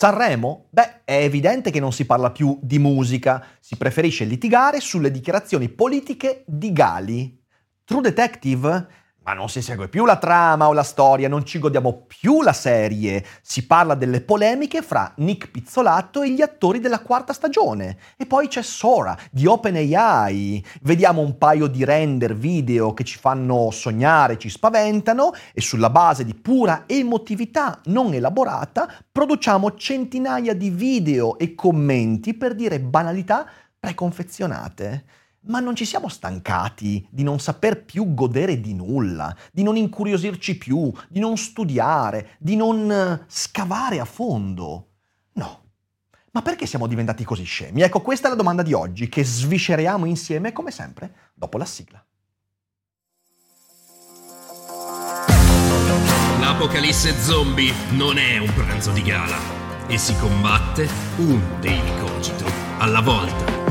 Sanremo? Beh, è evidente che non si parla più di musica, si preferisce litigare sulle dichiarazioni politiche di Gali. True Detective? Ma non si segue più la trama o la storia, non ci godiamo più la serie. Si parla delle polemiche fra Nick Pizzolato e gli attori della quarta stagione. E poi c'è Sora di OpenAI. Vediamo un paio di render video che ci fanno sognare, ci spaventano e sulla base di pura emotività non elaborata produciamo centinaia di video e commenti per dire banalità preconfezionate ma non ci siamo stancati di non saper più godere di nulla, di non incuriosirci più, di non studiare, di non eh, scavare a fondo. No. Ma perché siamo diventati così scemi? Ecco, questa è la domanda di oggi che svisceriamo insieme, come sempre, dopo la sigla. L'apocalisse zombie non è un pranzo di gala e si combatte un daily cogito alla volta.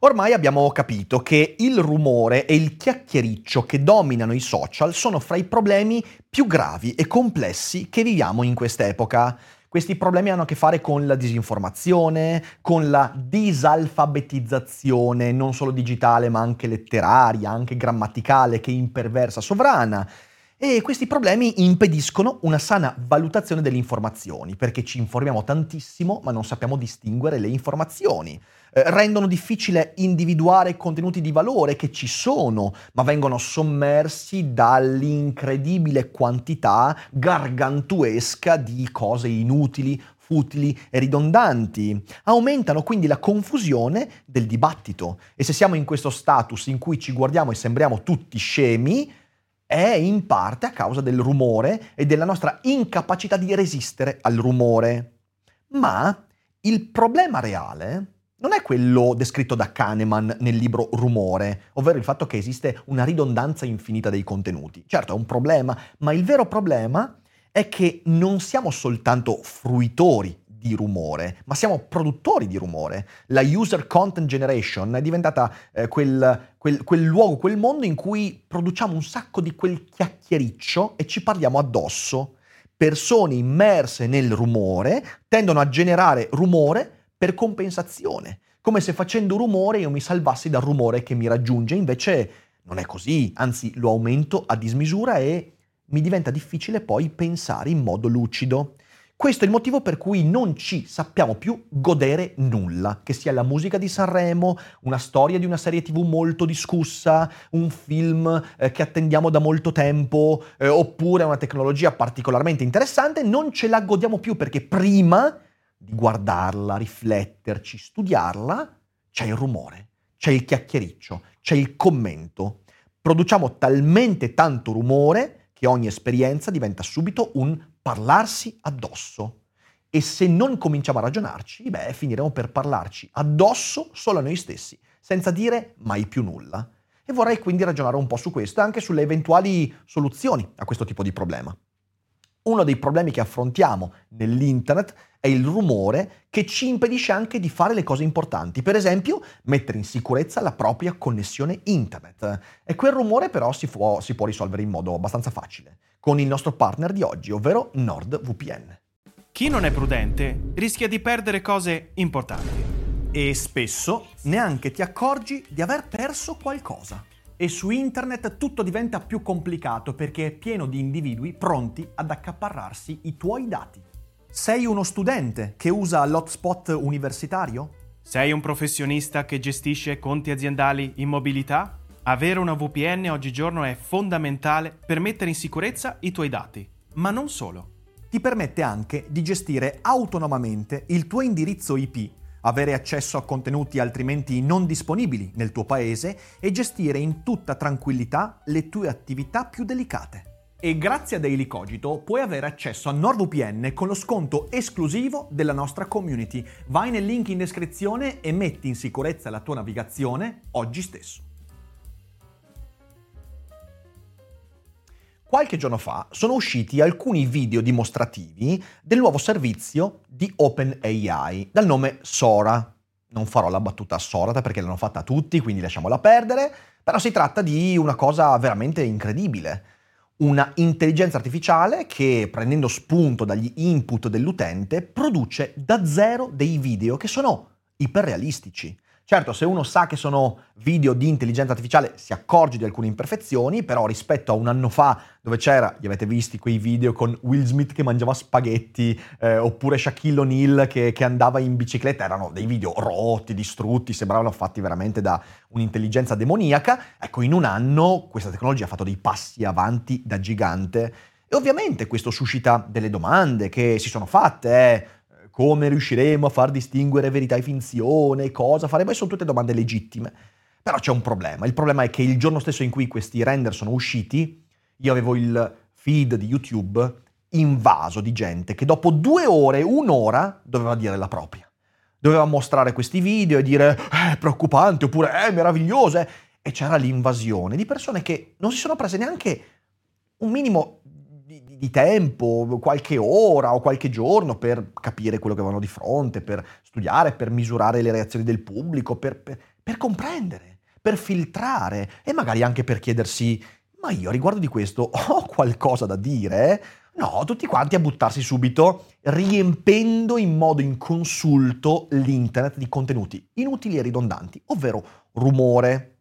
Ormai abbiamo capito che il rumore e il chiacchiericcio che dominano i social sono fra i problemi più gravi e complessi che viviamo in quest'epoca. Questi problemi hanno a che fare con la disinformazione, con la disalfabetizzazione, non solo digitale ma anche letteraria, anche grammaticale, che imperversa sovrana. E questi problemi impediscono una sana valutazione delle informazioni, perché ci informiamo tantissimo ma non sappiamo distinguere le informazioni. Eh, rendono difficile individuare contenuti di valore che ci sono, ma vengono sommersi dall'incredibile quantità gargantuesca di cose inutili, futili e ridondanti. Aumentano quindi la confusione del dibattito e se siamo in questo status in cui ci guardiamo e sembriamo tutti scemi, è in parte a causa del rumore e della nostra incapacità di resistere al rumore. Ma il problema reale non è quello descritto da Kahneman nel libro Rumore, ovvero il fatto che esiste una ridondanza infinita dei contenuti. Certo, è un problema, ma il vero problema è che non siamo soltanto fruitori di rumore, ma siamo produttori di rumore. La user content generation è diventata eh, quel, quel, quel luogo, quel mondo in cui produciamo un sacco di quel chiacchiericcio e ci parliamo addosso. Persone immerse nel rumore tendono a generare rumore per compensazione, come se facendo rumore io mi salvassi dal rumore che mi raggiunge, invece non è così, anzi lo aumento a dismisura e mi diventa difficile poi pensare in modo lucido. Questo è il motivo per cui non ci sappiamo più godere nulla, che sia la musica di Sanremo, una storia di una serie tv molto discussa, un film eh, che attendiamo da molto tempo, eh, oppure una tecnologia particolarmente interessante, non ce la godiamo più perché prima di guardarla, rifletterci, studiarla, c'è il rumore, c'è il chiacchiericcio, c'è il commento. Produciamo talmente tanto rumore che ogni esperienza diventa subito un parlarsi addosso. E se non cominciamo a ragionarci, beh, finiremo per parlarci addosso solo a noi stessi, senza dire mai più nulla. E vorrei quindi ragionare un po' su questo e anche sulle eventuali soluzioni a questo tipo di problema. Uno dei problemi che affrontiamo nell'internet è il rumore che ci impedisce anche di fare le cose importanti, per esempio mettere in sicurezza la propria connessione internet. E quel rumore però si può, si può risolvere in modo abbastanza facile, con il nostro partner di oggi, ovvero NordVPN. Chi non è prudente rischia di perdere cose importanti. E spesso neanche ti accorgi di aver perso qualcosa. E su internet tutto diventa più complicato perché è pieno di individui pronti ad accaparrarsi i tuoi dati. Sei uno studente che usa l'hotspot universitario? Sei un professionista che gestisce conti aziendali in mobilità? Avere una VPN oggigiorno è fondamentale per mettere in sicurezza i tuoi dati. Ma non solo. Ti permette anche di gestire autonomamente il tuo indirizzo IP avere accesso a contenuti altrimenti non disponibili nel tuo paese e gestire in tutta tranquillità le tue attività più delicate. E grazie a Daily Cogito puoi avere accesso a NordVPN con lo sconto esclusivo della nostra community. Vai nel link in descrizione e metti in sicurezza la tua navigazione oggi stesso. Qualche giorno fa sono usciti alcuni video dimostrativi del nuovo servizio di OpenAI dal nome Sora. Non farò la battuta Sorata perché l'hanno fatta tutti, quindi lasciamola perdere, però si tratta di una cosa veramente incredibile una intelligenza artificiale che, prendendo spunto dagli input dell'utente, produce da zero dei video che sono iperrealistici. Certo, se uno sa che sono video di intelligenza artificiale si accorge di alcune imperfezioni, però rispetto a un anno fa dove c'era, li avete visti quei video con Will Smith che mangiava spaghetti, eh, oppure Shaquille O'Neal che, che, andava in bicicletta, erano dei video rotti, distrutti, sembravano fatti veramente da un'intelligenza demoniaca. Ecco, in un anno questa tecnologia ha fatto dei passi avanti da gigante e ovviamente questo suscita delle domande che si sono fatte. Eh, come riusciremo a far distinguere verità e finzione? Cosa faremo? E sono tutte domande legittime. Però c'è un problema. Il problema è che il giorno stesso in cui questi render sono usciti, io avevo il feed di YouTube invaso di gente che dopo due ore, un'ora, doveva dire la propria. Doveva mostrare questi video e dire è eh, preoccupante oppure è meraviglioso. E c'era l'invasione di persone che non si sono prese neanche un minimo di tempo, qualche ora o qualche giorno per capire quello che avevano di fronte, per studiare, per misurare le reazioni del pubblico, per, per, per comprendere, per filtrare e magari anche per chiedersi ma io riguardo di questo ho qualcosa da dire? No, tutti quanti a buttarsi subito, riempendo in modo inconsulto l'internet di contenuti inutili e ridondanti, ovvero rumore.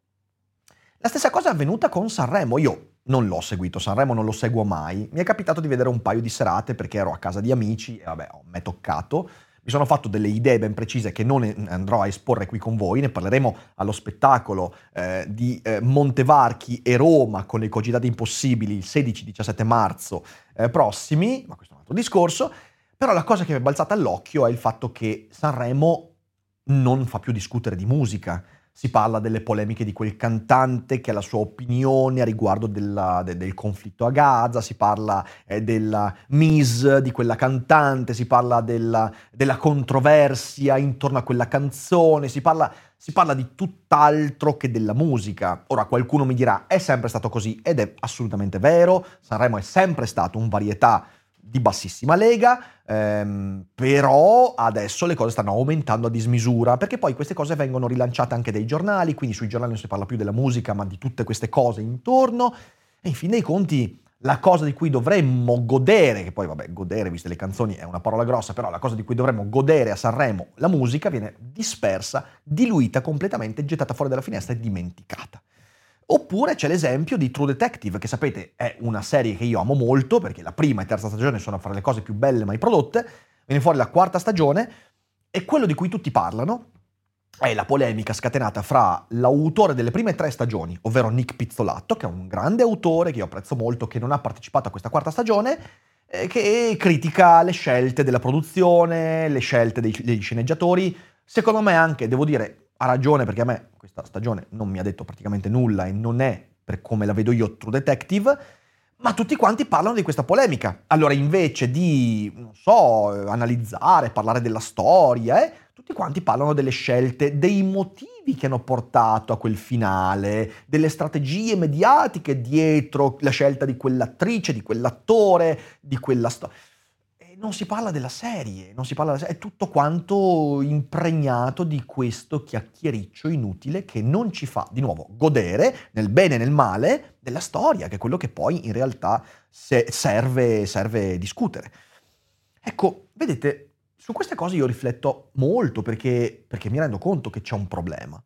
La stessa cosa è avvenuta con Sanremo. Io non l'ho seguito, Sanremo non lo seguo mai. Mi è capitato di vedere un paio di serate perché ero a casa di amici e vabbè, ho me toccato. Mi sono fatto delle idee ben precise che non andrò a esporre qui con voi, ne parleremo allo spettacolo eh, di eh, Montevarchi e Roma con le cogitate impossibili il 16-17 marzo eh, prossimi, ma questo è un altro discorso. Però la cosa che mi è balzata all'occhio è il fatto che Sanremo non fa più discutere di musica si parla delle polemiche di quel cantante che ha la sua opinione a riguardo della, de, del conflitto a Gaza, si parla eh, della Miss di quella cantante, si parla della, della controversia intorno a quella canzone, si parla, si parla di tutt'altro che della musica. Ora qualcuno mi dirà è sempre stato così ed è assolutamente vero, Sanremo è sempre stato un varietà di bassissima lega, ehm, però adesso le cose stanno aumentando a dismisura, perché poi queste cose vengono rilanciate anche dai giornali, quindi sui giornali non si parla più della musica, ma di tutte queste cose intorno, e in fin dei conti la cosa di cui dovremmo godere, che poi vabbè, godere, viste le canzoni è una parola grossa, però la cosa di cui dovremmo godere a Sanremo, la musica, viene dispersa, diluita completamente, gettata fuori dalla finestra e dimenticata. Oppure c'è l'esempio di True Detective, che sapete è una serie che io amo molto, perché la prima e terza stagione sono fra le cose più belle mai prodotte, viene fuori la quarta stagione, e quello di cui tutti parlano è la polemica scatenata fra l'autore delle prime tre stagioni, ovvero Nick Pizzolatto, che è un grande autore che io apprezzo molto, che non ha partecipato a questa quarta stagione, eh, che critica le scelte della produzione, le scelte dei, degli sceneggiatori. Secondo me anche, devo dire, ha ragione perché a me questa stagione non mi ha detto praticamente nulla e non è per come la vedo io True Detective, ma tutti quanti parlano di questa polemica. Allora invece di, non so, analizzare, parlare della storia, eh, tutti quanti parlano delle scelte, dei motivi che hanno portato a quel finale, delle strategie mediatiche dietro la scelta di quell'attrice, di quell'attore, di quella storia non si parla della serie, non si parla della serie, è tutto quanto impregnato di questo chiacchiericcio inutile che non ci fa, di nuovo, godere nel bene e nel male della storia, che è quello che poi in realtà serve, serve discutere. Ecco, vedete, su queste cose io rifletto molto perché, perché mi rendo conto che c'è un problema.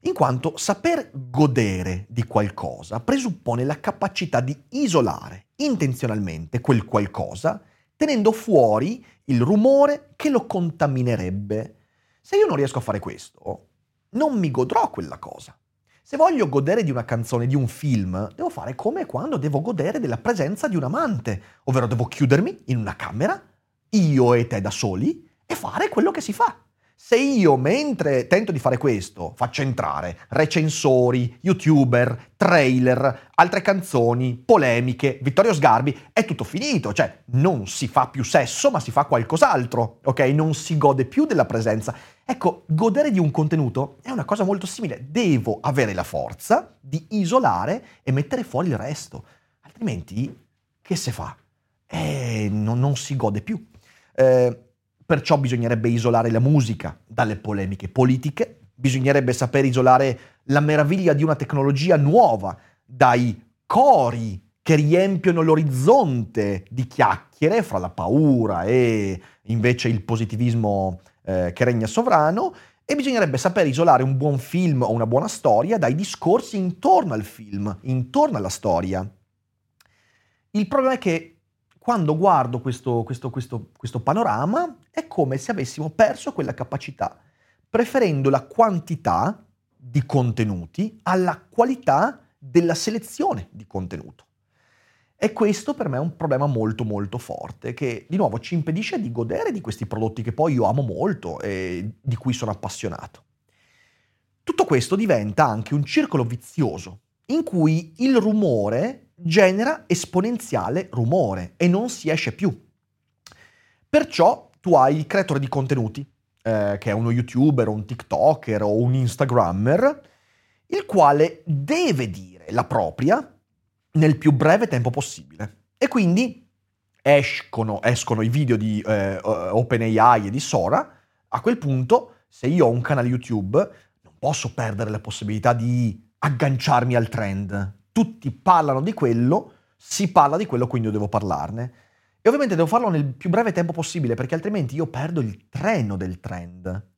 In quanto saper godere di qualcosa presuppone la capacità di isolare intenzionalmente quel qualcosa tenendo fuori il rumore che lo contaminerebbe. Se io non riesco a fare questo, non mi godrò quella cosa. Se voglio godere di una canzone, di un film, devo fare come quando devo godere della presenza di un amante, ovvero devo chiudermi in una camera, io e te da soli, e fare quello che si fa. Se io, mentre tento di fare questo, faccio entrare recensori, youtuber, trailer, altre canzoni, polemiche, Vittorio Sgarbi, è tutto finito, cioè non si fa più sesso, ma si fa qualcos'altro, ok? Non si gode più della presenza. Ecco, godere di un contenuto è una cosa molto simile. Devo avere la forza di isolare e mettere fuori il resto. Altrimenti, che se fa? Eh, non, non si gode più. Eh, perciò bisognerebbe isolare la musica dalle polemiche politiche, bisognerebbe saper isolare la meraviglia di una tecnologia nuova dai cori che riempiono l'orizzonte di chiacchiere fra la paura e invece il positivismo eh, che regna sovrano e bisognerebbe saper isolare un buon film o una buona storia dai discorsi intorno al film, intorno alla storia. Il problema è che quando guardo questo, questo, questo, questo panorama è come se avessimo perso quella capacità, preferendo la quantità di contenuti alla qualità della selezione di contenuto. E questo per me è un problema molto molto forte che di nuovo ci impedisce di godere di questi prodotti che poi io amo molto e di cui sono appassionato. Tutto questo diventa anche un circolo vizioso in cui il rumore genera esponenziale rumore e non si esce più. Perciò tu hai il creatore di contenuti, eh, che è uno youtuber, un tiktoker o un instagrammer, il quale deve dire la propria nel più breve tempo possibile. E quindi escono, escono i video di eh, OpenAI e di Sora, a quel punto, se io ho un canale YouTube, non posso perdere la possibilità di agganciarmi al trend. Tutti parlano di quello, si parla di quello, quindi io devo parlarne. E ovviamente devo farlo nel più breve tempo possibile, perché altrimenti io perdo il treno del trend.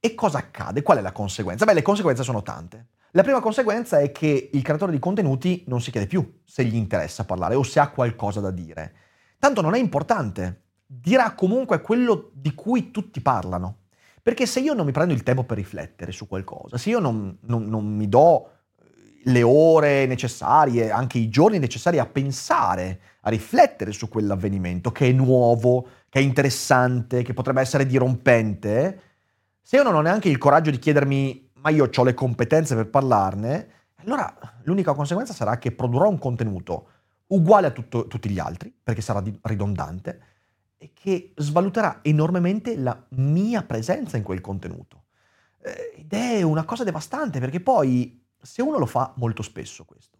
E cosa accade? Qual è la conseguenza? Beh, le conseguenze sono tante. La prima conseguenza è che il creatore di contenuti non si chiede più se gli interessa parlare o se ha qualcosa da dire. Tanto non è importante, dirà comunque quello di cui tutti parlano. Perché se io non mi prendo il tempo per riflettere su qualcosa, se io non, non, non mi do le ore necessarie, anche i giorni necessari a pensare, a riflettere su quell'avvenimento che è nuovo, che è interessante, che potrebbe essere dirompente, se io non ho neanche il coraggio di chiedermi ma io ho le competenze per parlarne, allora l'unica conseguenza sarà che produrrò un contenuto uguale a tutto, tutti gli altri, perché sarà ridondante, e che svaluterà enormemente la mia presenza in quel contenuto. Eh, ed è una cosa devastante, perché poi se uno lo fa molto spesso questo,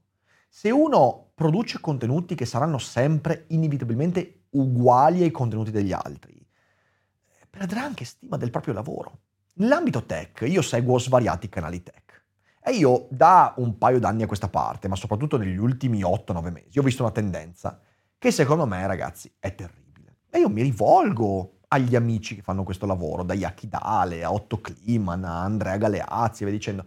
se uno produce contenuti che saranno sempre inevitabilmente uguali ai contenuti degli altri, perderà anche stima del proprio lavoro. Nell'ambito tech io seguo svariati canali tech e io da un paio d'anni a questa parte, ma soprattutto negli ultimi 8-9 mesi, ho visto una tendenza che secondo me, ragazzi, è terribile. E io mi rivolgo agli amici che fanno questo lavoro, da Yaki Dale a Otto Kliman a Andrea Galeazzi e via dicendo.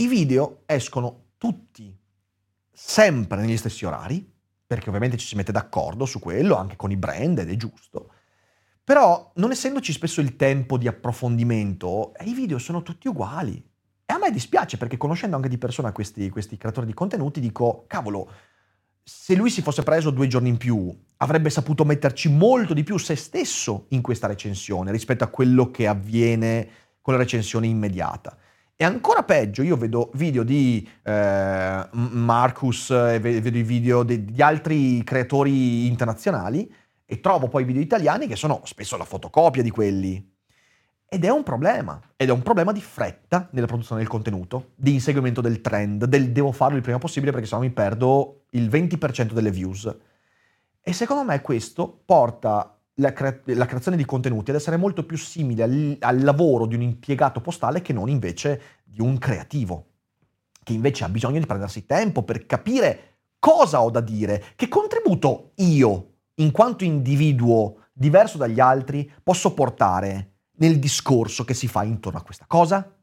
I video escono tutti sempre negli stessi orari, perché ovviamente ci si mette d'accordo su quello anche con i brand ed è giusto. Però, non essendoci spesso il tempo di approfondimento, i video sono tutti uguali. E a me dispiace perché conoscendo anche di persona questi, questi creatori di contenuti dico, cavolo, se lui si fosse preso due giorni in più, avrebbe saputo metterci molto di più se stesso in questa recensione rispetto a quello che avviene con la recensione immediata. E ancora peggio, io vedo video di eh, Marcus, vedo i video di, di altri creatori internazionali e trovo poi video italiani che sono spesso la fotocopia di quelli. Ed è un problema, ed è un problema di fretta nella produzione del contenuto, di inseguimento del trend, del devo farlo il prima possibile perché sennò mi perdo il 20% delle views. E secondo me questo porta la, cre- la creazione di contenuti ad essere molto più simile al, al lavoro di un impiegato postale che non invece di un creativo, che invece ha bisogno di prendersi tempo per capire cosa ho da dire, che contributo io in quanto individuo diverso dagli altri posso portare nel discorso che si fa intorno a questa cosa?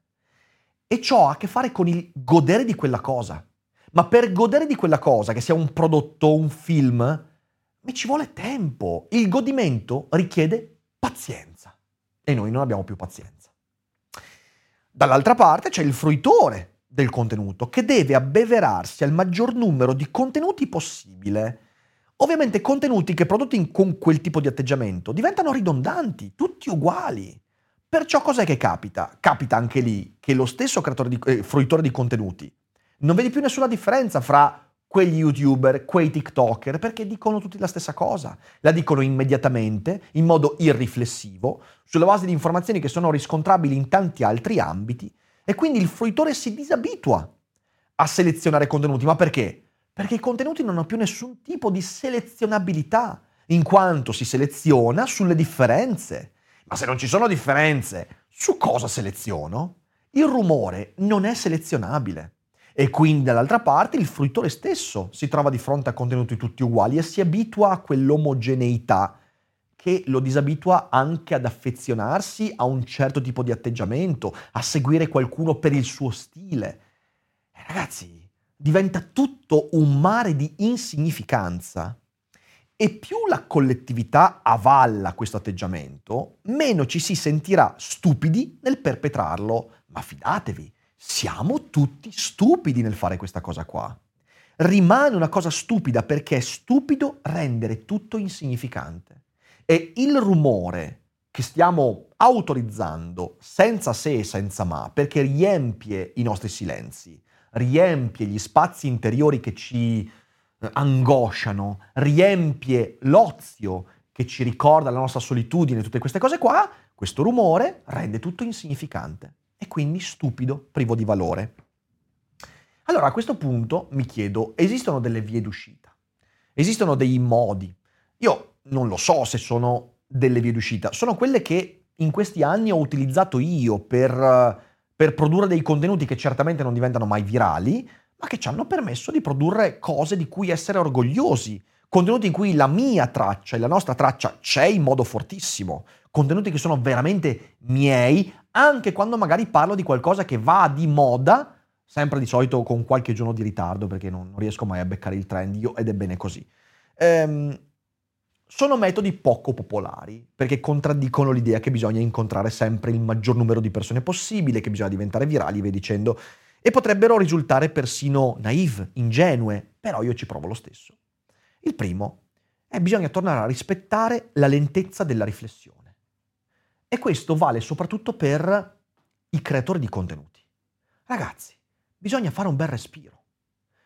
E ciò ha a che fare con il godere di quella cosa. Ma per godere di quella cosa, che sia un prodotto, un film, mi ci vuole tempo. Il godimento richiede pazienza. E noi non abbiamo più pazienza. Dall'altra parte c'è il fruitore del contenuto che deve abbeverarsi al maggior numero di contenuti possibile. Ovviamente contenuti che prodotti con quel tipo di atteggiamento diventano ridondanti, tutti uguali. Perciò cos'è che capita? Capita anche lì che lo stesso creatore di, eh, fruitore di contenuti non vedi più nessuna differenza fra quegli youtuber, quei TikToker, perché dicono tutti la stessa cosa. La dicono immediatamente, in modo irriflessivo, sulla base di informazioni che sono riscontrabili in tanti altri ambiti, e quindi il fruitore si disabitua a selezionare contenuti. Ma perché? Perché i contenuti non hanno più nessun tipo di selezionabilità, in quanto si seleziona sulle differenze. Ma se non ci sono differenze, su cosa seleziono? Il rumore non è selezionabile. E quindi dall'altra parte il fruitore stesso si trova di fronte a contenuti tutti uguali e si abitua a quell'omogeneità che lo disabitua anche ad affezionarsi a un certo tipo di atteggiamento, a seguire qualcuno per il suo stile. E ragazzi, diventa tutto un mare di insignificanza. E più la collettività avalla questo atteggiamento, meno ci si sentirà stupidi nel perpetrarlo. Ma fidatevi, siamo tutti stupidi nel fare questa cosa qua. Rimane una cosa stupida perché è stupido rendere tutto insignificante. E il rumore che stiamo autorizzando senza se e senza ma, perché riempie i nostri silenzi, riempie gli spazi interiori che ci eh, angosciano, riempie l'ozio che ci ricorda la nostra solitudine, tutte queste cose qua, questo rumore rende tutto insignificante e quindi stupido, privo di valore. Allora a questo punto mi chiedo, esistono delle vie d'uscita? Esistono dei modi? Io non lo so se sono delle vie d'uscita, sono quelle che in questi anni ho utilizzato io per, per produrre dei contenuti che certamente non diventano mai virali, ma che ci hanno permesso di produrre cose di cui essere orgogliosi, contenuti in cui la mia traccia e la nostra traccia c'è in modo fortissimo, contenuti che sono veramente miei, anche quando magari parlo di qualcosa che va di moda, sempre di solito con qualche giorno di ritardo perché non, riesco mai a beccare il trend io ed è bene così. Ehm, sono metodi poco popolari perché contraddicono l'idea che bisogna incontrare sempre il maggior numero di persone possibile, che bisogna diventare virali, via dicendo, e potrebbero risultare persino naive, ingenue, però io ci provo lo stesso. Il primo è bisogna tornare a rispettare la lentezza della riflessione. E questo vale soprattutto per i creatori di contenuti. Ragazzi, bisogna fare un bel respiro.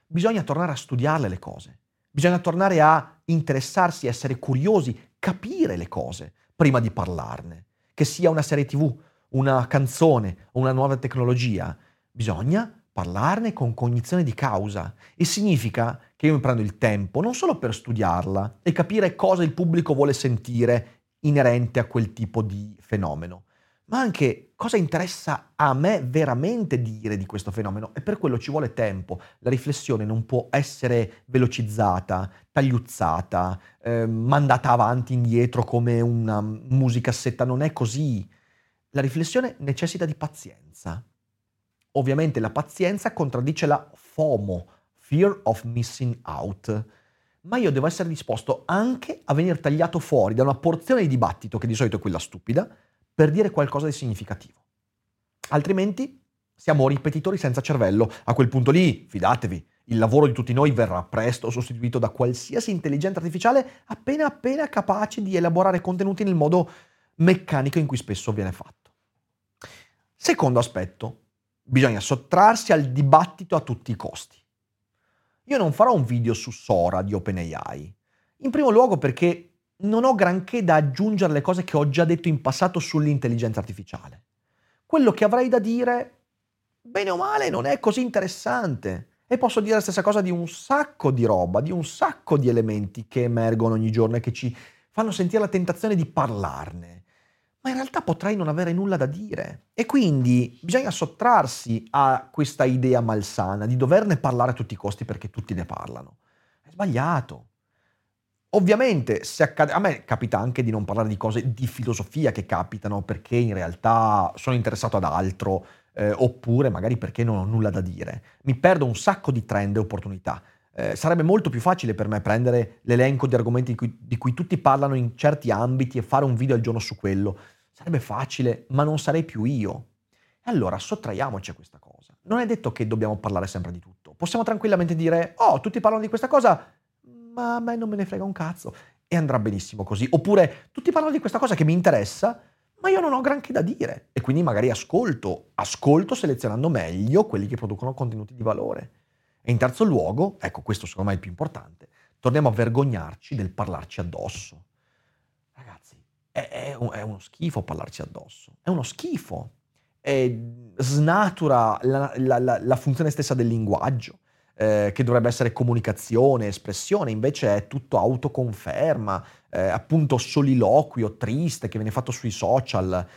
Bisogna tornare a studiarle le cose. Bisogna tornare a interessarsi, essere curiosi, capire le cose prima di parlarne. Che sia una serie tv, una canzone una nuova tecnologia, bisogna parlarne con cognizione di causa. E significa che io mi prendo il tempo non solo per studiarla e capire cosa il pubblico vuole sentire inerente a quel tipo di fenomeno, ma anche cosa interessa a me veramente dire di questo fenomeno e per quello ci vuole tempo. La riflessione non può essere velocizzata, tagliuzzata, eh, mandata avanti e indietro come una musicassetta, non è così. La riflessione necessita di pazienza. Ovviamente la pazienza contraddice la FOMO, Fear of Missing Out ma io devo essere disposto anche a venire tagliato fuori da una porzione di dibattito, che di solito è quella stupida, per dire qualcosa di significativo. Altrimenti siamo ripetitori senza cervello. A quel punto lì, fidatevi, il lavoro di tutti noi verrà presto sostituito da qualsiasi intelligenza artificiale appena appena capace di elaborare contenuti nel modo meccanico in cui spesso viene fatto. Secondo aspetto, bisogna sottrarsi al dibattito a tutti i costi. Io non farò un video su Sora di OpenAI. In primo luogo perché non ho granché da aggiungere alle cose che ho già detto in passato sull'intelligenza artificiale. Quello che avrei da dire, bene o male, non è così interessante. E posso dire la stessa cosa di un sacco di roba, di un sacco di elementi che emergono ogni giorno e che ci fanno sentire la tentazione di parlarne ma in realtà potrei non avere nulla da dire. E quindi bisogna sottrarsi a questa idea malsana di doverne parlare a tutti i costi perché tutti ne parlano. È sbagliato. Ovviamente, se accade, a me capita anche di non parlare di cose di filosofia che capitano perché in realtà sono interessato ad altro, eh, oppure magari perché non ho nulla da dire. Mi perdo un sacco di trend e opportunità. Eh, sarebbe molto più facile per me prendere l'elenco di argomenti di cui, di cui tutti parlano in certi ambiti e fare un video al giorno su quello. Sarebbe facile, ma non sarei più io. E allora sottraiamoci a questa cosa. Non è detto che dobbiamo parlare sempre di tutto. Possiamo tranquillamente dire, oh, tutti parlano di questa cosa, ma a me non me ne frega un cazzo. E andrà benissimo così. Oppure tutti parlano di questa cosa che mi interessa, ma io non ho granché da dire. E quindi magari ascolto, ascolto selezionando meglio quelli che producono contenuti di valore. E in terzo luogo, ecco questo secondo me è il più importante, torniamo a vergognarci del parlarci addosso. Ragazzi, è, è, è uno schifo parlarci addosso. È uno schifo. E snatura la, la, la, la funzione stessa del linguaggio eh, che dovrebbe essere comunicazione, espressione, invece è tutto autoconferma, eh, appunto soliloquio triste che viene fatto sui social.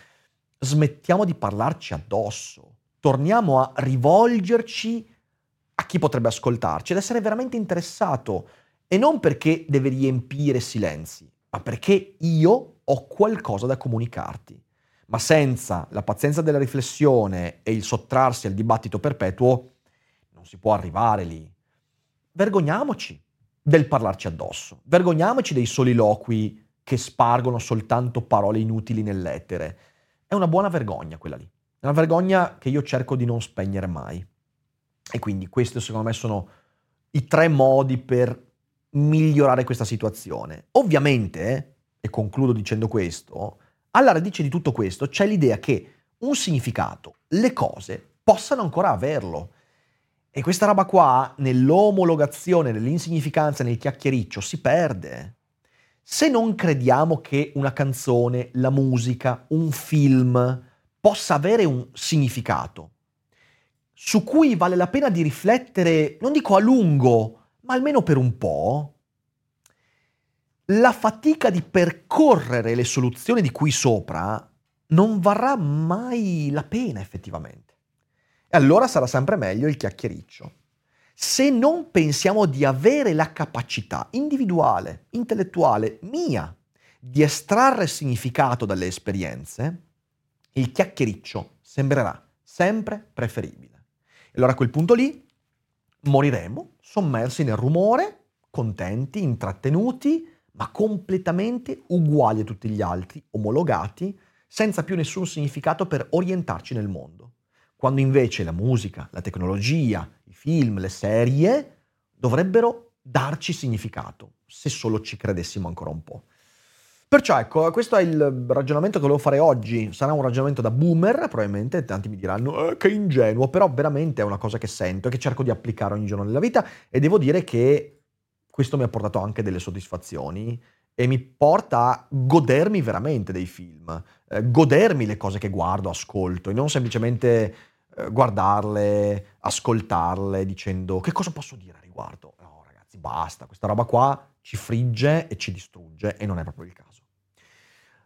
Smettiamo di parlarci addosso, torniamo a rivolgerci a chi potrebbe ascoltarci ed essere veramente interessato e non perché deve riempire silenzi, ma perché io ho qualcosa da comunicarti. Ma senza la pazienza della riflessione e il sottrarsi al dibattito perpetuo, non si può arrivare lì. Vergogniamoci del parlarci addosso, vergogniamoci dei soliloqui che spargono soltanto parole inutili nell'etere. È una buona vergogna quella lì, è una vergogna che io cerco di non spegnere mai. E quindi questi secondo me sono i tre modi per migliorare questa situazione. Ovviamente, e concludo dicendo questo, alla radice di tutto questo c'è l'idea che un significato, le cose, possano ancora averlo. E questa roba qua, nell'omologazione, nell'insignificanza, nel chiacchiericcio, si perde. Se non crediamo che una canzone, la musica, un film possa avere un significato, su cui vale la pena di riflettere, non dico a lungo, ma almeno per un po', la fatica di percorrere le soluzioni di qui sopra non varrà mai la pena effettivamente. E allora sarà sempre meglio il chiacchiericcio. Se non pensiamo di avere la capacità individuale, intellettuale, mia, di estrarre significato dalle esperienze, il chiacchiericcio sembrerà sempre preferibile. Allora a quel punto lì moriremo sommersi nel rumore, contenti, intrattenuti, ma completamente uguali a tutti gli altri, omologati, senza più nessun significato per orientarci nel mondo quando invece la musica, la tecnologia, i film, le serie dovrebbero darci significato, se solo ci credessimo ancora un po'. Perciò ecco, questo è il ragionamento che volevo fare oggi. Sarà un ragionamento da boomer, probabilmente tanti mi diranno eh, che ingenuo, però veramente è una cosa che sento e che cerco di applicare ogni giorno nella vita e devo dire che questo mi ha portato anche delle soddisfazioni e mi porta a godermi veramente dei film, eh, godermi le cose che guardo, ascolto e non semplicemente eh, guardarle, ascoltarle, dicendo che cosa posso dire a riguardo. No, ragazzi, basta, questa roba qua ci frigge e ci distrugge e non è proprio il caso.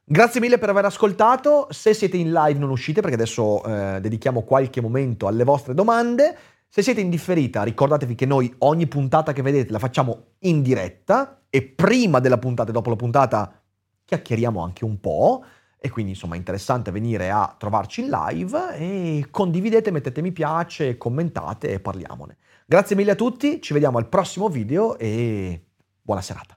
Grazie mille per aver ascoltato. Se siete in live non uscite perché adesso eh, dedichiamo qualche momento alle vostre domande. Se siete in differita, ricordatevi che noi ogni puntata che vedete la facciamo in diretta e prima della puntata e dopo la puntata chiacchieriamo anche un po'. E quindi insomma è interessante venire a trovarci in live e condividete, mettete mi piace, commentate e parliamone. Grazie mille a tutti, ci vediamo al prossimo video e buona serata.